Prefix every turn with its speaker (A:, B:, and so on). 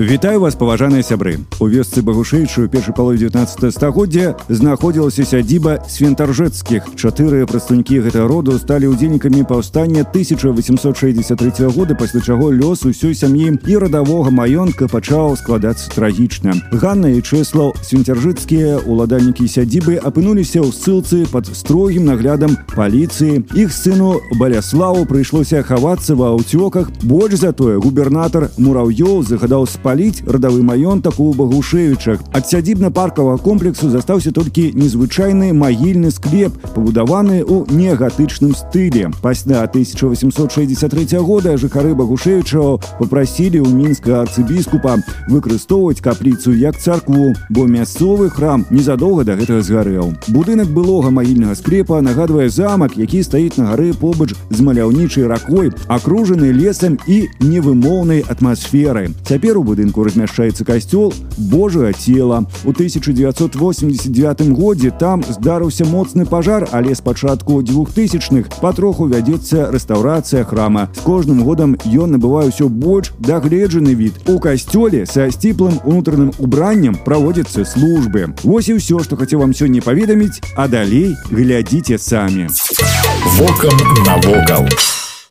A: Вітаю вас паважаныя сябры у вёсцы багушэйчую першай палове 19 стагоддзя знаходзілася сядзіба свентаржэцкіх чатыры прадстаўнікі гэтага роду сталі ўдзельнікамі паўстання 1863 года пасля чаго лёс усёй сям'і і радавога маёнтка пачаў складацца трагічна Ганна і чэслаў свентаржыцкія уладальнікі сядзібы апынуліся ў ссылцы под строгім наглядам паліцыі іх сыну баляславу прыйшлося хавацца ва ўцёках больш затое губернатар мураўёў загадаў спаць спаліць радавы маёнтак у багушевічах ад сядзібна-паркавага комплексу застаўся толькі незвычайны магільны склеп пабудаваны ў негатычным стылі пасля 1863 года жыхары багушевічаў попрасілі ў мінска арцыбіскупа выкарыстоўваць капліцу як царкву бо мясцовы храм незадоўга да гэтага згарэў будынак былога магільнага склепа нагадвае замак які стаіць на гары побач з маляўнічай ракой акружаны лесам і невымоўнай атмасферай цяпер у будынку размяшчаецца касцёл Божага цела. У 1989 годзе там здарыўся моцны пажар, але з пачатку двухтысячных патроху вядзецца рэстаўрацыя храма. З кожным годам ён набывае ўсё больш дагледжаны від. У касцёле са сціплым унутраным убраннем праводзяцца службы. Вось і ўсё, што хацеў вам сёння паведаміць, а далей глядзіце самі.
B: Вокам навокал.